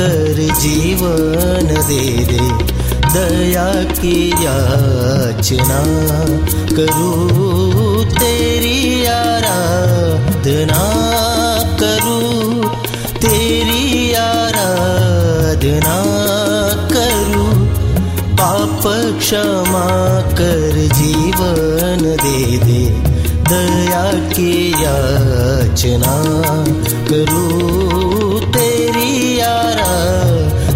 कर जीवन दे दे। दया की याचना करूँ तेरी आराधना करूँ। तेरी आराधना करूँ। पाप क्षमा कर जीवन दे दे। दया की याचना करूँ।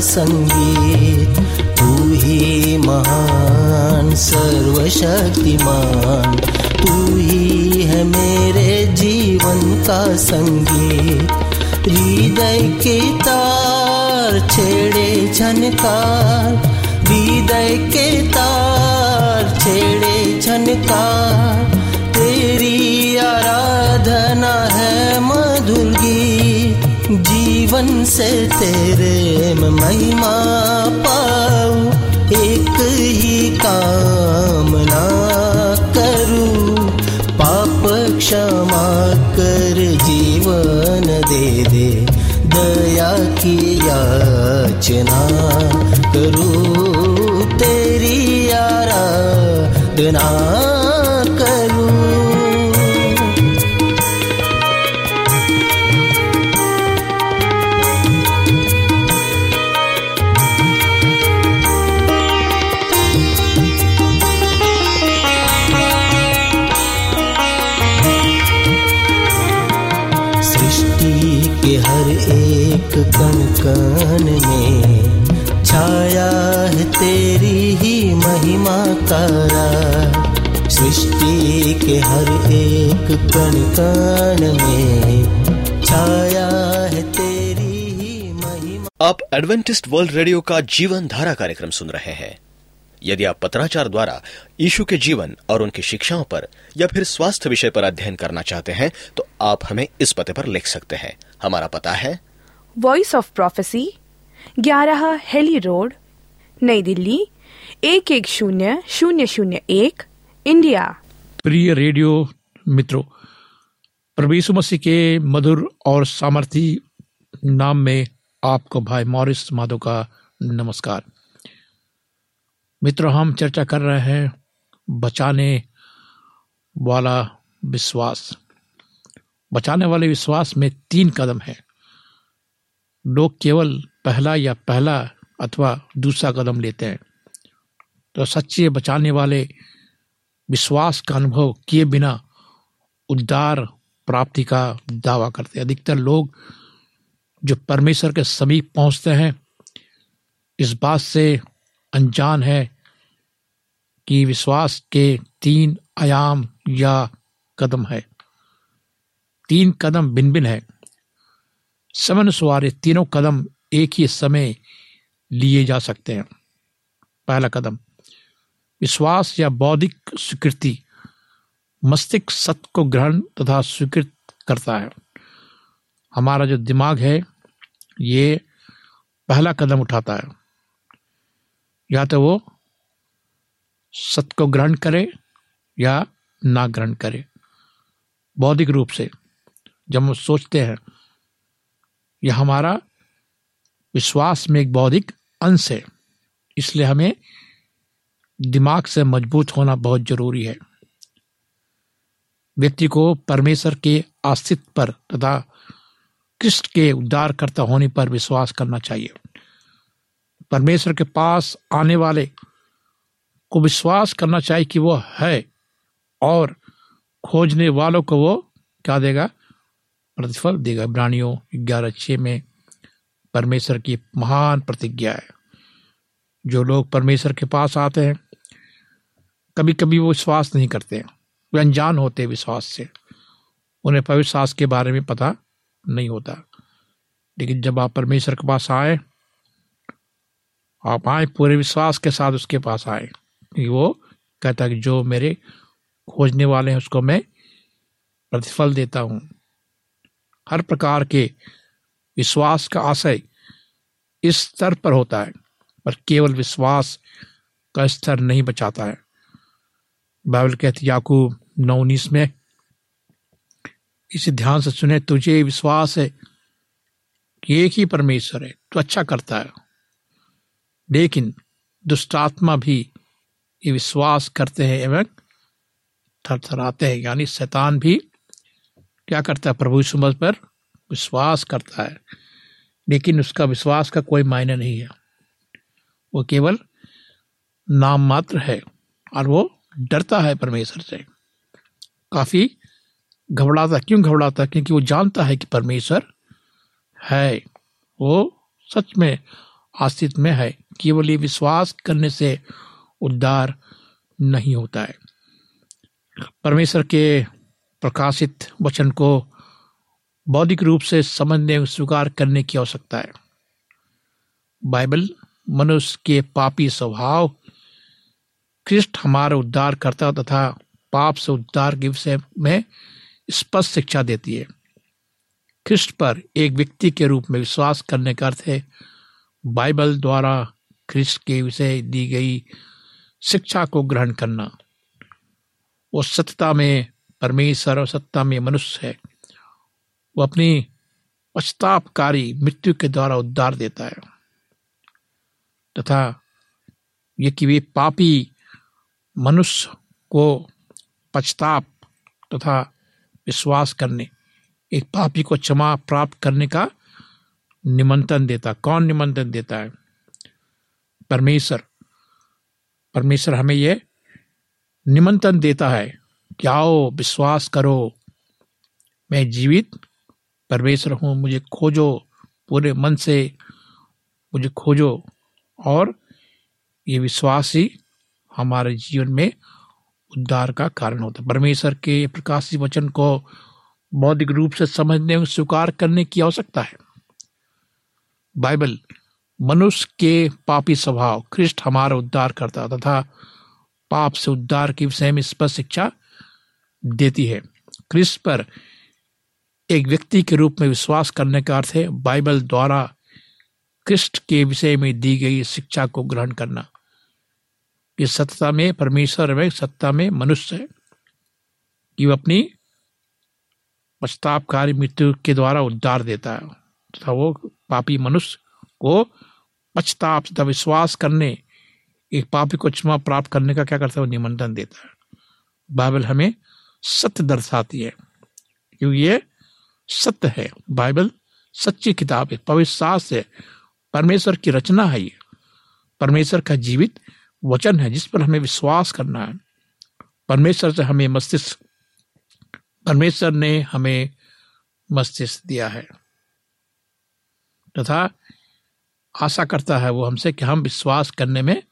संगीत, तू ही महान, सर्वशक्तिमान। तू ही है मेरे जीवन का संगीत। हृदय के तार छेड़े झनकार हृदय के तार छेड़े झनकार तेरी आराधना है जीवन से तेरे महिमा पाऊँ, एक ही कामना करूँ। पाप क्षमा कर जीवन दे दे, दया की याचना करूँ तेरी आराधना। राज। सृष्टि के हर एक कण कण में छाया है तेरी ही महिमा आप एडवेंटिस्ट वर्ल्ड रेडियो का जीवन धारा कार्यक्रम सुन रहे हैं यदि आप पत्राचार द्वारा यीशु के जीवन और उनकी शिक्षाओं पर या फिर स्वास्थ्य विषय पर अध्ययन करना चाहते हैं तो आप हमें इस पते पर लिख सकते हैं हमारा पता है वॉइस ऑफ़ प्रोफेसी ग्यारह हेली रोड नई दिल्ली एक एक शून्य शून्य शून्य एक, इंडिया। प्रिय रेडियो मित्रों प्रभु यीशु मसीह के मधुर और सामर्थी नाम में आपको भाई मॉरिस माधो का नमस्कार। मित्रों, हम चर्चा कर रहे हैं बचाने वाला विश्वास। बचाने वाले विश्वास में तीन कदम है। लोग केवल पहला या पहला अथवा दूसरा कदम लेते हैं। तो सच्चे बचाने वाले विश्वास का अनुभव किए बिना उद्धार प्राप्ति का दावा करते हैं। अधिकतर लोग जो परमेश्वर के समीप पहुँचते हैं, इस बात से अनजान है कि विश्वास के तीन आयाम या कदम है। तीन कदम भिन्न भिन्न है। समनुसार ये तीनों कदम एक ही समय लिए जा सकते हैं। पहला कदम विश्वास या बौद्धिक स्वीकृति मस्तिष्क सत्य को ग्रहण तथा स्वीकृत करता है। हमारा जो दिमाग है, ये पहला कदम उठाता है। या तो वो सत्य को ग्रहण करे या ना ग्रहण करे। बौद्धिक रूप से जब हम सोचते हैं, यह हमारा विश्वास में एक बौद्धिक अंश है। इसलिए हमें दिमाग से मज़बूत होना बहुत ज़रूरी है। व्यक्ति को परमेश्वर के अस्तित्व पर तथा कृष्ण के उद्धारकर्ता होने पर विश्वास करना चाहिए। परमेश्वर के पास आने वाले को विश्वास करना चाहिए कि वो है और खोजने वालों को वो क्या देगा? प्रतिफल देगा। प्राणियों ग्यारह छः में परमेश्वर की महान प्रतिज्ञा है। जो लोग परमेश्वर के पास आते हैं कभी कभी वो विश्वास नहीं करते। वे अनजान होते विश्वास से। उन्हें पवित्र के बारे में पता नहीं होता। लेकिन जब आप परमेश्वर के पास आए, आप आए पूरे विश्वास के साथ उसके पास आए क्योंकि वो कहता है कि जो मेरे खोजने वाले हैं, उसको मैं प्रतिफल देता हूँ। हर प्रकार के विश्वास का आशय इस स्तर पर होता है, पर केवल विश्वास का स्तर नहीं बचाता है। बाइबल कहती याकूब नौ उन्नीस में, इसे ध्यान से सुने, तुझे विश्वास है कि एक ही परमेश्वर है तो अच्छा करता है। लेकिन दुष्टात्मा भी ये विश्वास करते हैं, एवं थरथराते हैं, यानी शैतान भी क्या करता है, प्रभु सुमर पर विश्वास करता है। लेकिन उसका विश्वास का कोई मायने नहीं है। वो केवल नाम मात्र है, और वो डरता है परमेश्वर से। काफ़ी घबराता, क्यों घबराता? क्योंकि वो जानता है कि परमेश्वर है। वो सच में अस्तित्व में है। केवल ये विश्वास करने से उद्धार नहीं होता है। परमेश्वर के प्रकाशित वचन को बौद्धिक रूप से समझने स्वीकार करने की आवश्यकता है। बाइबल मनुष्य के पापी स्वभाव ख्रिस्ट हमारा उद्धार करता तथा पाप से उद्धार के विषय में स्पष्ट शिक्षा देती है। ख्रिस्ट पर एक व्यक्ति के रूप में विश्वास करने का अर्थ है, बाइबल द्वारा ख्रिस्ट के विषय दी गई शिक्षा को ग्रहण करना। वो सत्यता में परमेश्वर और सत्ता में मनुष्य है। वो अपनी पश्चातापकारी मृत्यु के द्वारा उद्धार देता है। तथा ये कि वे पापी मनुष्य को पश्चाताप तथा विश्वास करने, एक पापी को क्षमा प्राप्त करने का निमंत्रण देता कौन निमंत्रण देता है? परमेश्वर। परमेश्वर हमें यह निमंत्रण देता है कि आओ, विश्वास करो, मैं जीवित परमेश्वर हूँ, मुझे खोजो, पूरे मन से मुझे खोजो और ये विश्वास ही हमारे जीवन में उद्धार का कारण होता है। परमेश्वर के प्रकाशित वचन को बौद्धिक रूप से समझने और स्वीकार करने की आवश्यकता है। बाइबल, मनुष्य के पापी स्वभाव, ख्रिस्ट हमारा उद्धार करता तथा पाप से उद्धार के विषय में स्पष्ट शिक्षा देती है। क्रिस्त पर एक व्यक्ति के रूप में विश्वास करने का अर्थ है बाइबल द्वारा कृष्ण के विषय में दी गई शिक्षा को ग्रहण करना। कि सत्ता में परमेश्वर में सत्ता में मनुष्य है। कि वह अपनी पश्चातापकारी मृत्यु के द्वारा उद्धार देता है, तथा वो पापी मनुष्य को पश्चाताप तथा विश्वास करने, एक पापी को क्षमा प्राप्त करने का क्या करता है? वो निमंत्रण देता है। बाइबल हमें सत्य दर्शाती है क्योंकि ये सत्य है। बाइबल सच्ची किताब है, पवित्र शास्त्र है। परमेश्वर की रचना है ये। परमेश्वर का जीवित वचन है, जिस पर हमें विश्वास करना है। परमेश्वर से हमें मस्तिष्क, परमेश्वर ने हमें मस्तिष्क दिया है। तथा आशा करता है वो हमसे कि हम विश्वास करने में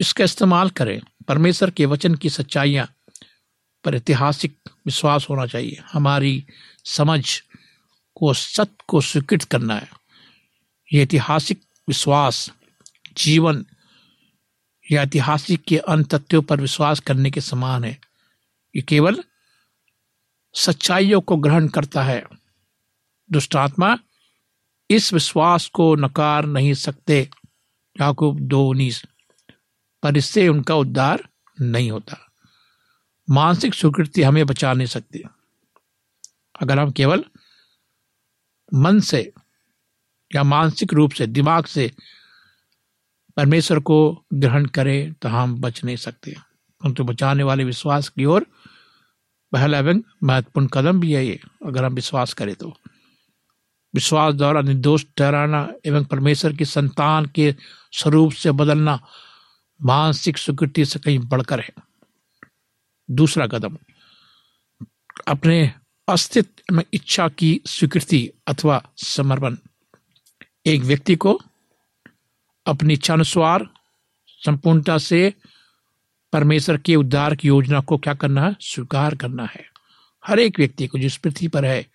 इसका इस्तेमाल करें। परमेश्वर के वचन की सच्चाइयाँ पर ऐतिहासिक विश्वास होना चाहिए। हमारी समझ को सत्य को स्वीकृत करना है। ये ऐतिहासिक विश्वास, जीवन या ऐतिहासिक के अन्य तथ्यों पर विश्वास करने के समान है। ये केवल सच्चाइयों को ग्रहण करता है। दुष्टात्मा इस विश्वास को नकार नहीं सकते। याकूब दो उन्नीस। पर इससे उनका उद्धार नहीं होता। मानसिक स्वीकृति हमें बचा नहीं सकती। अगर हम केवल मन से या मानसिक रूप से, दिमाग से परमेश्वर को ग्रहण करें तो हम बच नहीं सकते। परंतु बचाने वाले विश्वास की ओर पहला एवं महत्वपूर्ण कदम भी है ये, अगर हम विश्वास करें तो। विश्वास द्वारा निर्दोष ठहराना एवं परमेश्वर की संतान के स्वरूप से बदलना मानसिक स्वीकृति से कहीं बढ़कर है। दूसरा कदम, अपने अस्तित्व में इच्छा की स्वीकृति अथवा समर्पण। एक व्यक्ति को अपनी इच्छानुसार, संपूर्णता से परमेश्वर के उद्धार की योजना को क्या करना है? स्वीकार करना है। हर एक व्यक्ति को जिस पृथ्वी पर है,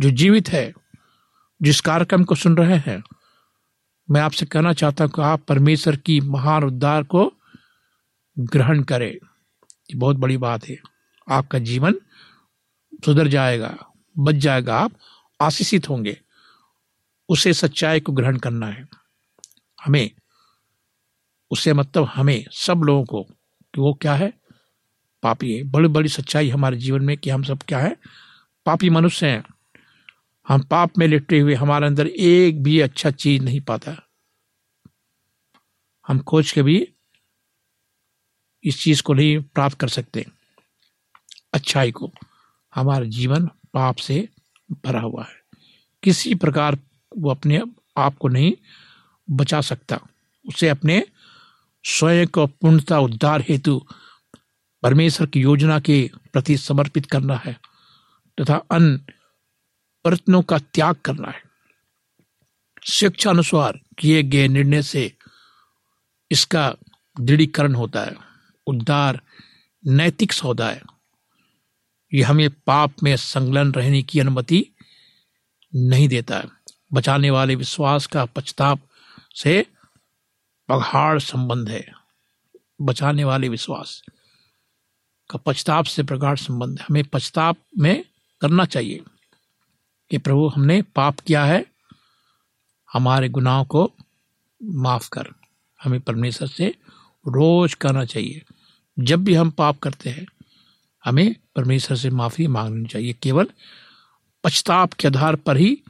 जो जीवित है, जिस कार्यक्रम को सुन रहे हैं, मैं आपसे कहना चाहता हूँ कि आप परमेश्वर की महान उद्धार को ग्रहण करें। ये बहुत बड़ी बात है। आपका जीवन सुधर जाएगा, बच जाएगा। आप आशीषित होंगे। उसे सच्चाई को ग्रहण करना है। हमें उसे मतलब हमें, सब लोगों को, कि वो क्या है? पापी है। बड़ी बड़ी सच्चाई हमारे जीवन में कि हम सब क्या है? पापी मनुष्य हैं। हम पाप में लिपटे हुए, हमारे अंदर एक भी अच्छा चीज़ नहीं पाता। हम खोज के भी इस चीज़ को नहीं प्राप्त कर सकते। अच्छाई को। हमारा जीवन पाप से भरा हुआ है। किसी प्रकार वो अपने आप को नहीं बचा सकता। उसे अपने स्वयं को पूर्णता उद्धार हेतु परमेश्वर की योजना के प्रति समर्पित करना है तथा अन्य प्रयत्नों का त्याग करना है। शिक्षा अनुसार किए गए निर्णय से इसका दृढ़ीकरण होता है, उद्धार नैतिक सौदा है। यह हमें पाप में संलग्न रहने की अनुमति नहीं देता है। बचाने वाले विश्वास का पछताप से प्रगाढ़ संबंध है, बचाने वाले विश्वास का पछताप से प्रगाढ़ संबंध हमें पछताप में करना चाहिए कि प्रभु हमने पाप किया है, हमारे गुनाहों को माफ़ कर। हमें परमेश्वर से रोज करना चाहिए। जब भी हम पाप करते हैं, हमें परमेश्वर से माफ़ी मांगनी चाहिए। केवल पछताप के आधार पर ही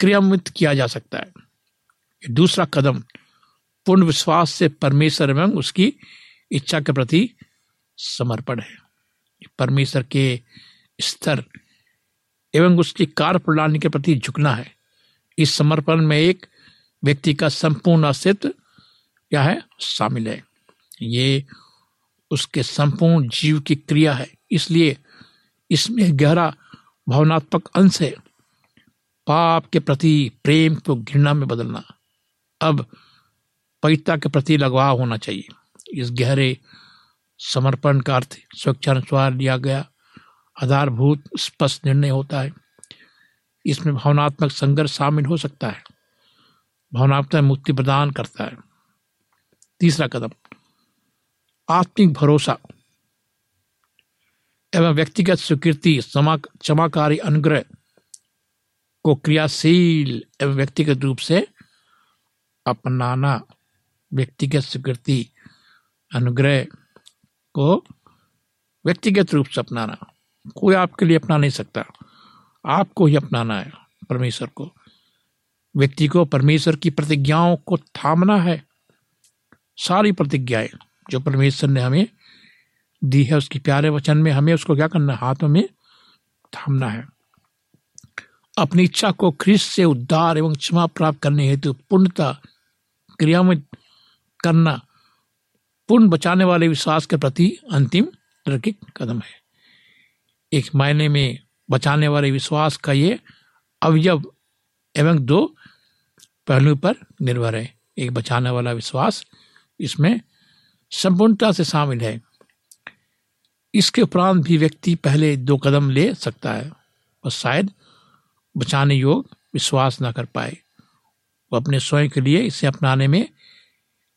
क्रियान्वित किया जा सकता है। दूसरा कदम, पूर्ण विश्वास से परमेश्वर एवं उसकी इच्छा के प्रति समर्पण है। परमेश्वर के स्तर एवं उसकी कार्य प्रणाली के प्रति झुकना है। इस समर्पण में एक व्यक्ति का संपूर्ण अस्तित्व क्या है, शामिल है। ये उसके संपूर्ण जीव की क्रिया है। इसलिए इसमें गहरा भावनात्मक अंश है। पाप के प्रति प्रेम को घृणा में बदलना। अब पवित्रता के प्रति लगाव होना चाहिए। इस गहरे समर्पण का अर्थ स्वेच्छानुसार लिया गया आधारभूत स्पष्ट निर्णय होता है। इसमें भावनात्मक संघर्ष शामिल हो सकता है। भावनात्मक मुक्ति प्रदान करता है। तीसरा कदम, आत्मिक भरोसा एवं व्यक्तिगत स्वीकृति क्षमाकारी अनुग्रह को क्रियाशील एवं व्यक्तिगत रूप से अपनाना, व्यक्तिगत स्वीकृति, अनुग्रह को व्यक्तिगत रूप से अपनाना। कोई आपके लिए अपना नहीं सकता। आपको ही अपनाना है परमेश्वर को। व्यक्ति को परमेश्वर की प्रतिज्ञाओं को थामना है। सारी प्रतिज्ञाएँ जो परमेश्वर ने हमें दी है, उसके प्यारे वचन में हमें, उसको क्या करना हाथों में थामना है। अपनी इच्छा को ख्रिस्त से उद्धार एवं क्षमा प्राप्त करने हेतु पूर्णता क्रिया में करना, पूर्ण बचाने वाले विश्वास के प्रति अंतिम तार्किक कदम है। एक मायने में बचाने वाले विश्वास का ये अवयव एवं दो पहलू पर निर्भर है। एक बचाने वाला विश्वास इसमें संपूर्णता से शामिल है। इसके उपरांत भी व्यक्ति पहले दो कदम ले सकता है और शायद बचाने योग विश्वास न कर पाए। वो अपने स्वयं के लिए इसे अपनाने में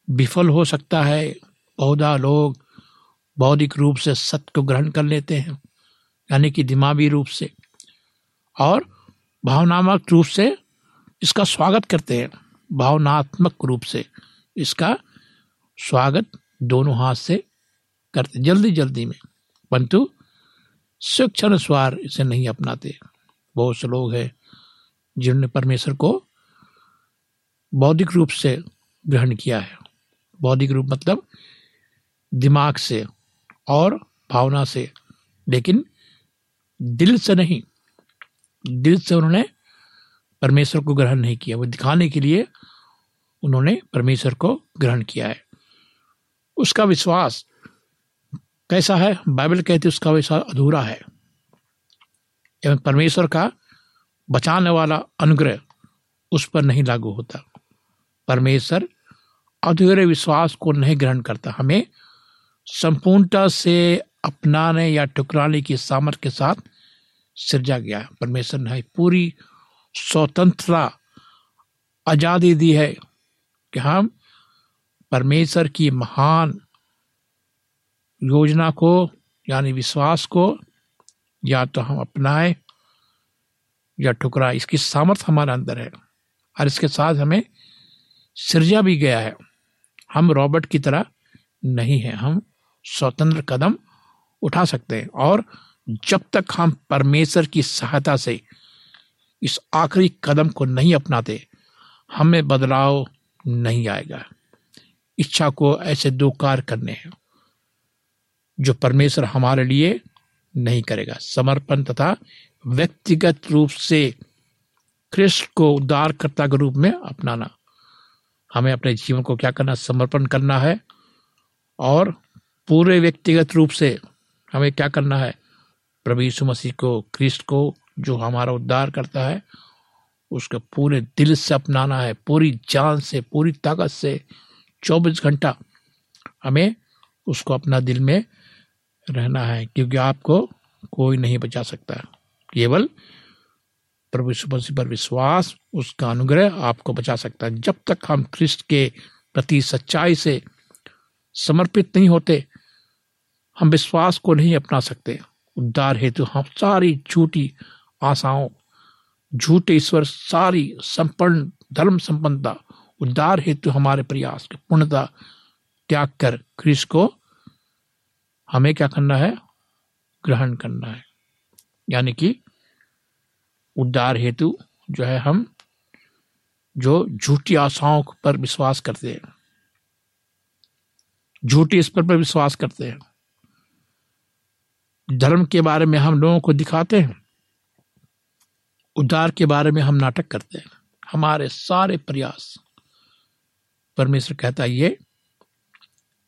विफल हो सकता है। बहुधा लोग बौद्धिक रूप से सत्य को ग्रहण कर लेते हैं, यानी कि दिमागी रूप से, और भावनात्मक रूप से इसका स्वागत करते हैं। भावनात्मक रूप से इसका स्वागत दोनों हाथ से करते जल्दी जल्दी में। परंतु शिक्षण स्वार इसे नहीं अपनाते। बहुत से लोग हैं जिन्होंने परमेश्वर को बौद्धिक रूप से ग्रहण किया है। बौद्धिक रूप मतलब दिमाग से और भावना से। लेकिन दिल से नहीं, दिल से उन्होंने परमेश्वर को ग्रहण नहीं किया। वो दिखाने के लिए उन्होंने परमेश्वर को ग्रहण किया है। उसका विश्वास कैसा है? बाइबल कहती उसका विश्वास अधूरा है। एवं परमेश्वर का बचाने वाला अनुग्रह उस पर नहीं लागू होता। परमेश्वर अधूरे विश्वास को नहीं ग्रहण करता। हमें संपूर्णता से अपनाने या ठुकराने की सामर्थ्य के साथ सिरजा गया। है परमेश्वर ने पूरी स्वतंत्रता आज़ादी दी है कि हम परमेश्वर की महान योजना को, यानी विश्वास को या तो हम अपनाएँ या ठुकराए। इसकी सामर्थ्य हमारे अंदर है और इसके साथ हमें सृजा भी गया है। हम रॉबर्ट की तरह नहीं है। हम स्वतंत्र कदम उठा सकते हैं और जब तक हम परमेश्वर की सहायता से इस आखिरी कदम को नहीं अपनाते, हमें बदलाव नहीं आएगा। इच्छा को ऐसे दो कार्य करने हैं जो परमेश्वर हमारे लिए नहीं करेगा। समर्पण तथा व्यक्तिगत रूप से कृष्ण को उद्धारकर्ता के रूप में अपनाना। हमें अपने जीवन को क्या करना, समर्पण करना है और पूरे व्यक्तिगत रूप से हमें क्या करना है? प्रभु यीशु मसीह को, क्रिस्ट को जो हमारा उद्धार करता है, उसको पूरे दिल से अपनाना है, पूरी जान से, पूरी ताकत से। 24 घंटा हमें उसको अपना दिल में रहना है, क्योंकि आपको कोई नहीं बचा सकता, केवल प्रभु मसीह पर विश्वास, उसका अनुग्रह आपको बचा सकता है। जब तक हम ख्रिस्ट के प्रति सच्चाई से समर्पित नहीं होते, हम विश्वास को नहीं अपना सकते। उद्धार हेतु हम सारी झूठी आशाओं, झूठे ईश्वर, सारी संपन्न धर्म संपन्नता उद्धार हेतु हमारे प्रयास की पूर्णता त्याग कर ख्रिस्ट को हमें क्या करना है? ग्रहण करना है। यानी कि उद्धार हेतु जो है हम जो झूठी आशाओं पर विश्वास करते हैं। झूठी ईश्वर पर विश्वास करते हैं। धर्म के बारे में हम लोगों को दिखाते हैं। उद्धार के बारे में हम नाटक करते हैं। हमारे सारे प्रयास, परमेश्वर कहता है, ये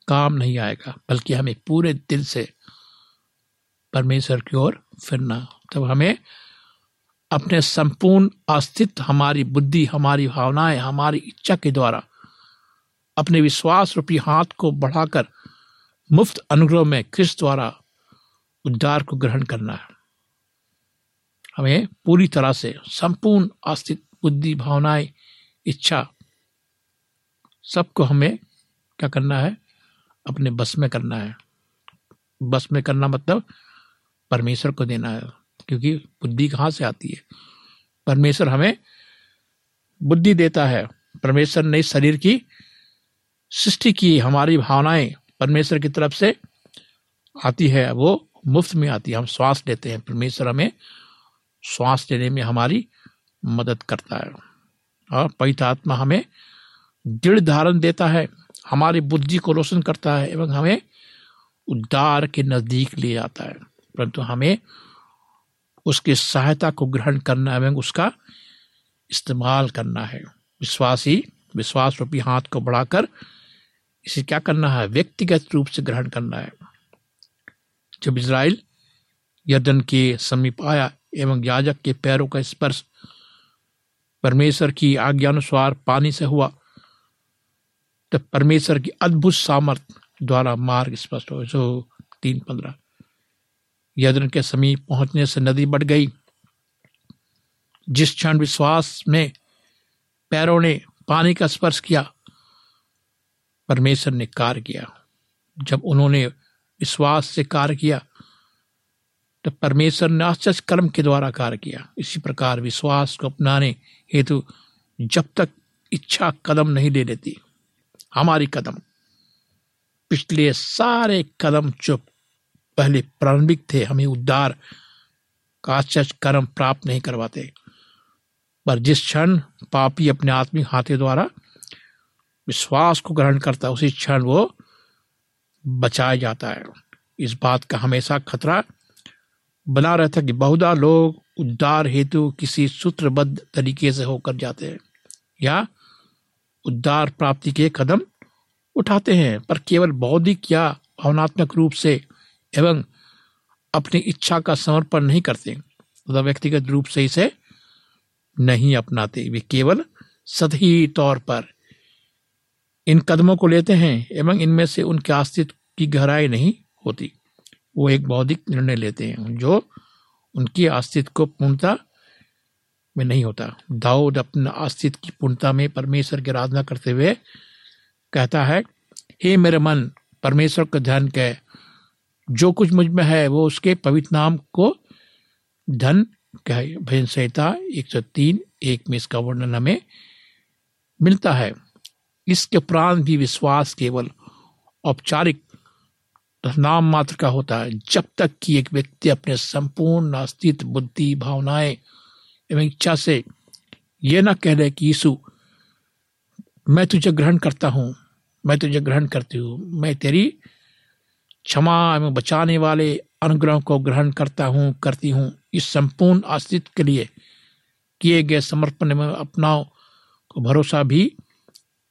काम नहीं आएगा, बल्कि हमें पूरे दिल से परमेश्वर की ओर फिरना। तब हमें अपने संपूर्ण अस्तित्व, हमारी बुद्धि, हमारी भावनाएँ, हमारी इच्छा के द्वारा अपने विश्वास रूपी हाथ को बढ़ाकर मुफ़्त अनुग्रह में क्रिस्त द्वारा उद्धार को ग्रहण करना है। हमें पूरी तरह से संपूर्ण अस्तित्व, बुद्धि, भावनाएँ, इच्छा सबको हमें क्या करना है? अपने बस में करना है। बस में करना मतलब परमेश्वर को देना है। क्योंकि बुद्धि कहाँ से आती है? परमेश्वर हमें बुद्धि देता है। परमेश्वर ने शरीर की सृष्टि की, हमारी भावनाएँ परमेश्वर की तरफ़ से आती है, वो मुफ़्त में आती है। हम श्वास लेते हैं। परमेश्वर हमें श्वास लेने में हमारी मदद करता है। और पवित्र आत्मा हमें दृढ़ धारण देता है, हमारी बुद्धि को रोशन करता है एवं हमें उद्धार के नज़दीक ले जाता है। परंतु हमें उसकी सहायता को ग्रहण करना एवं उसका इस्तेमाल करना है। विश्वासी विश्वास रूपी हाथ को बढ़ाकर इसे क्या करना है? व्यक्तिगत रूप से ग्रहण करना है। जब इसराइल यर्दन के समीप आया एवं याजक के पैरों का स्पर्श परमेश्वर की आज्ञानुसार पानी से हुआ, तब परमेश्वर की अद्भुत सामर्थ्य द्वारा मार्ग स्पष्ट हो। जो तीन पंद्रह। यदन के समीप पहुँचने से नदी बढ़ गई। जिस क्षण विश्वास में पैरों ने पानी का स्पर्श किया, परमेश्वर ने कार्य किया। जब उन्होंने विश्वास से कार्य किया तो परमेश्वर ने आश्चर्य कर्म के द्वारा कार्य किया। इसी प्रकार विश्वास को अपनाने हेतु जब तक इच्छा कदम नहीं ले लेती हमारी कदम, पिछले सारे कदम जो पहले प्रारंभिक थे, हमें उद्धार का कर्म प्राप्त नहीं करवाते। पर जिस क्षण पापी अपने आत्मिक हाथे द्वारा विश्वास को ग्रहण करता है, उसी क्षण वो बचाया जाता है। इस बात का हमेशा खतरा बना रहता कि बहुधा लोग उद्धार हेतु किसी सूत्रबद्ध तरीके से होकर जाते हैं, या उद्धार प्राप्ति के कदम उठाते हैं। पर केवल बौद्धिक या भावनात्मक रूप से एवं अपनी इच्छा का समर्पण नहीं करते। व्यक्तिगत रूप से इसे नहीं अपनाते। वे केवल सतही तौर पर इन कदमों को लेते हैं एवं इनमें से उनके अस्तित्व की गहराई नहीं होती। वो एक बौद्धिक निर्णय लेते हैं जो उनकी अस्तित्व को पूर्णता में नहीं होता। दाऊद अपने अस्तित्व की पूर्णता में परमेश्वर की आराधना करते हुए कहता है, हे मेरे मन, परमेश्वर का ध्यान कह जो कुछ मुझमें है, वो उसके पवित्र नाम को धन कहे, भजन संहिता 103 एक में इसका वर्णन हमें मिलता है। इसके उपरांत भी विश्वास केवल औपचारिक नाम मात्र का होता है। जब तक कि एक व्यक्ति अपने संपूर्ण अस्तित्व, बुद्धि, भावनाएँ एवं इच्छा से यह ना कह दे कि, यीशु, मैं तुझे ग्रहण करता हूँ, मैं तुझे ग्रहण करती हूँ, मैं तेरी क्षमा एवं बचाने वाले अनुग्रह को ग्रहण करता हूँ, करती हूँ। इस संपूर्ण अस्तित्व के लिए किए गए समर्पण में अपनाओ को भरोसा भी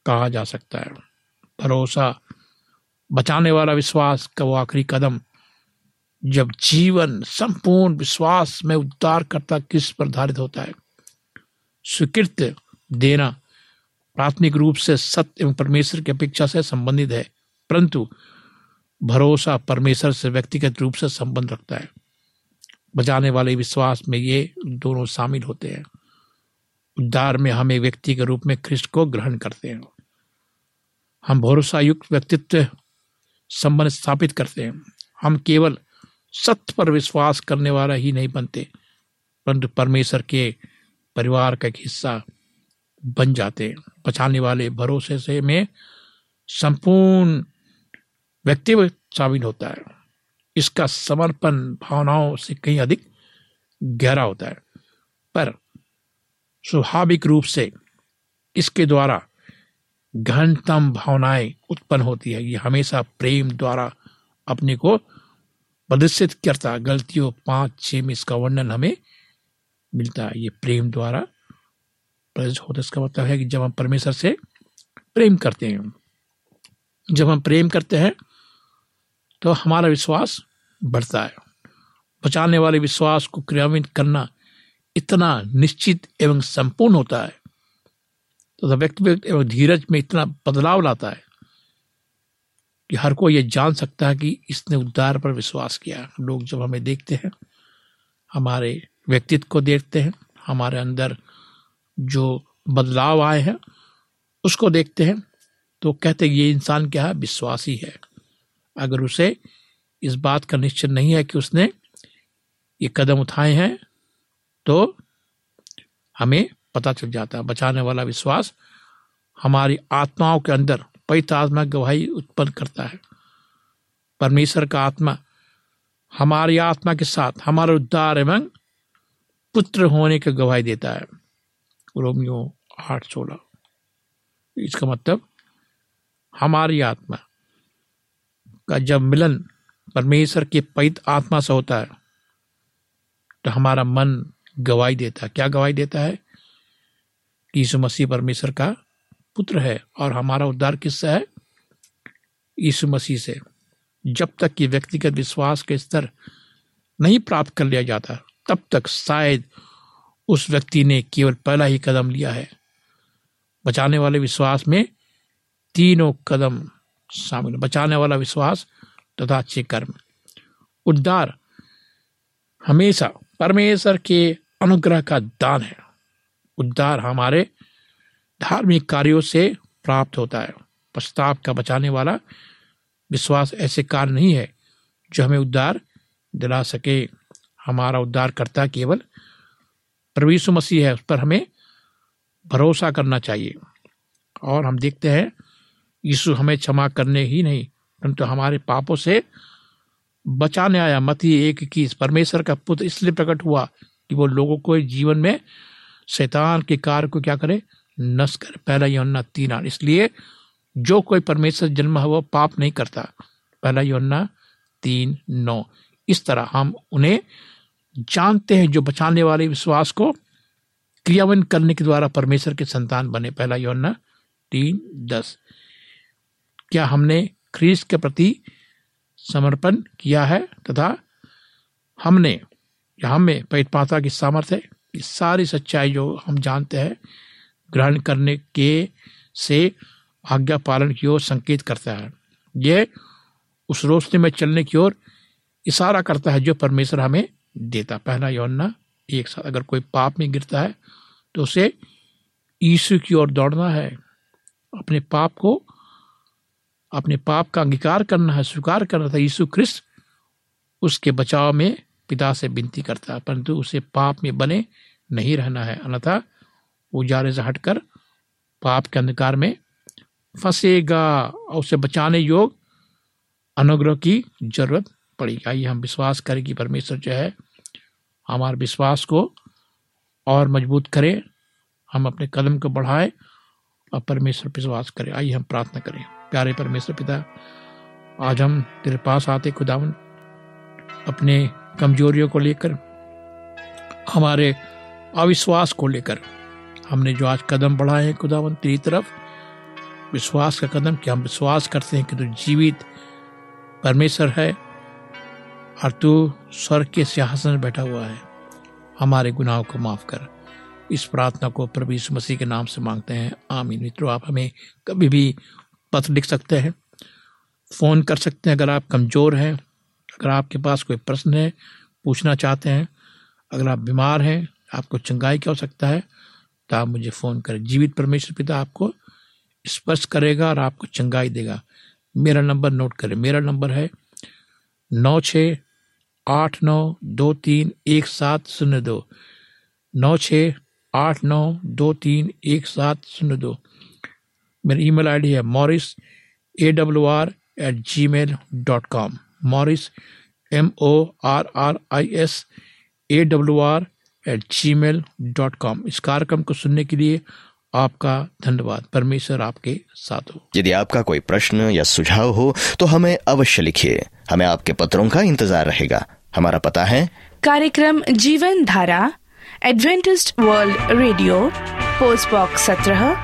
कहा जा सकता है। भरोसा बचाने वाला विश्वास का वो आखिरी कदम। जब जीवन संपूर्ण विश्वास में उद्धार करता किस पर धारित होता है? स्वीकृत देना प्राथमिक रूप से सत्य एवं परमेश्वर की अपेक्षा से संबंधित है। परंतु भरोसा परमेश्वर से व्यक्तिगत रूप से संबंध रखता है। बचाने वाले विश्वास में ये दोनों शामिल होते हैं। उद्धार में हम एक व्यक्ति के रूप में ख्रिस्ट को ग्रहण करते हैं। हम भरोसा युक्त व्यक्तित्व संबंध स्थापित करते हैं। हम केवल सत्य पर विश्वास करने वाला ही नहीं बनते, परंतु परमेश्वर के परिवार का एक हिस्सा बन जाते हैं। बचाने वाले भरोसे से में संपूर्ण व्यक्तित्व शामिल होता है। इसका समर्पण भावनाओं से कहीं अधिक गहरा होता है। पर स्वाभाविक रूप से इसके द्वारा घनतम भावनाएँ उत्पन्न होती है। ये हमेशा प्रेम द्वारा अपने को प्रदर्शित करता गलतियों पाँच छह में इसका वर्णन हमें मिलता है। ये प्रेम द्वारा प्रदर्शित होता है। इसका मतलब है कि जब हम परमेश्वर से प्रेम करते हैं, जब हम प्रेम करते हैं तो हमारा विश्वास बढ़ता है। बचाने वाले विश्वास को क्रियान्वित करना इतना निश्चित एवं संपूर्ण होता है। तो व्यक्ति एवं धीरज में इतना बदलाव लाता है कि हर कोई ये जान सकता है कि इसने उद्धार पर विश्वास किया। लोग जब हमें देखते हैं, हमारे व्यक्तित्व को देखते हैं, हमारे अंदर जो बदलाव आए हैं, उसको देखते हैं तो कहते हैं ये इंसान क्या है? विश्वासी है। अगर उसे इस बात का निश्चय नहीं है कि उसने ये कदम उठाए हैं तो हमें पता चल जाता है। बचाने वाला विश्वास हमारी आत्माओं के अंदर पवित्र आत्मा गवाही उत्पन्न करता है। परमेश्वर का आत्मा हमारी आत्मा के साथ, हमारा उद्धार एवं पुत्र होने की गवाही देता है। रोमियो आठ सोलह। इसका मतलब हमारी आत्मा का जब मिलन परमेश्वर के पवित्र आत्मा से होता है तो हमारा मन गवाही देता है। क्या गवाही देता है? कि यीशु मसीह परमेश्वर का पुत्र है और हमारा उद्धार किससे है? यीशु मसीह से। जब तक कि व्यक्तिगत विश्वास के स्तर नहीं प्राप्त कर लिया जाता, तब तक शायद उस व्यक्ति ने केवल पहला ही कदम लिया है। बचाने वाले विश्वास में तीनों कदम शामिल बचाने वाला विश्वास तथा अच्छे कर्म उद्धार हमेशा परमेश्वर के अनुग्रह का दान है। उद्धार हमारे धार्मिक कार्यों से प्राप्त होता है। पश्चाताप का बचाने वाला विश्वास ऐसे कार्य नहीं है जो हमें उद्धार दिला सके। हमारा उद्धार करता केवल प्रवीषु मसीह है, उस पर हमें भरोसा करना चाहिए। और हम देखते हैं यीशु हमें क्षमा करने ही नहीं, परंतु हमारे पापों से बचाने आया। मती एक की परमेश्वर का पुत्र इसलिए प्रकट हुआ कि वो लोगों को जीवन में शैतान के कार्य को क्या करे? नष्ट कर। पहला योन्ना तीन आठ। इसलिए जो कोई परमेश्वर जन्म है, वो पाप नहीं करता। पहला योन्ना तीन नौ। इस तरह हम उन्हें जानते हैं जो बचाने वाले विश्वास को क्रियावन करने के द्वारा परमेश्वर के संतान बने। पहला योन्ना तीन दस। क्या हमने ख्रीस के प्रति समर्पण किया है तथा हमने, या हमें पैतपाता की सामर्थ्य ये सारी सच्चाई जो हम जानते हैं, ग्रहण करने के से आज्ञा पालन की ओर संकेत करता है। ये उस रोशनी में चलने की ओर इशारा करता है जो परमेश्वर हमें देता पहला यौना एक साथ अगर कोई पाप में गिरता है तो उसे ईश्वर की ओर दौड़ना है। अपने पाप को अपने पाप का अंगीकार करना है, स्वीकार करना था, यीशु ख्रिस्त उसके बचाव में पिता से विनती करता है, परंतु उसे पाप में बने नहीं रहना है। अन्यथा उजारे से हटकर पाप के अंधकार में फंसेगा और उसे बचाने योग अनुग्रह की ज़रूरत पड़ेगी। आइए हम विश्वास करें कि परमेश्वर जो है, हमारे विश्वास को और मज़बूत करें, हम अपने कदम को बढ़ाए और परमेश्वर विश्वास करें। आइए हम प्रार्थना करें। प्यारे परमेश्वर पिता, आज हम तेरे पास आते खुदावन, अपने कमजोरियों को लेकर, हमारे अविश्वास को लेकर। हमने जो आज कदम बढ़ाए हैं खुदावन, तेरी तरफ़, विश्वास का कदम कि हम विश्वास करते हैं कि तू जीवित परमेश्वर है और तू स्वर्ग के सिंहासन बैठा हुआ है। हमारे गुनाहों को माफ़ कर। इस प्रार्थना को प्रभु यीशु मसीह के नाम से मांगते हैं। आमीन। मित्रों, आप हमें कभी भी पत्र लिख सकते हैं, फ़ोन कर सकते हैं अगर आप कमज़ोर हैं, अगर आपके पास कोई प्रश्न है, पूछना चाहते हैं, अगर आप बीमार हैं, आपको चंगाई की आवश्यकता है तो आप मुझे फ़ोन करें। जीवित परमेश्वर पिता आपको स्पर्श करेगा और आपको चंगाई देगा। मेरा नंबर नोट करें। मेरा नंबर है नौ छ आठ नौ दो तीन एक सात शून्य दो। नौ छ आठ नौ दो तीन एक सात शून्य दो। मेरी ईमेल आईडी है Morris A W R at gmail dot com Morris M O R R I S A W R at gmail dot com इस कार्यक्रम को सुनने के लिए आपका धन्यवाद। परमेश्वर आपके साथ हो। यदि आपका कोई प्रश्न या सुझाव हो तो हमें अवश्य लिखिए। हमें आपके पत्रों का इंतज़ार रहेगा। हमारा पता है। कार्यक्रम Jeevan Dhara Adventist World Radio post box सत्रह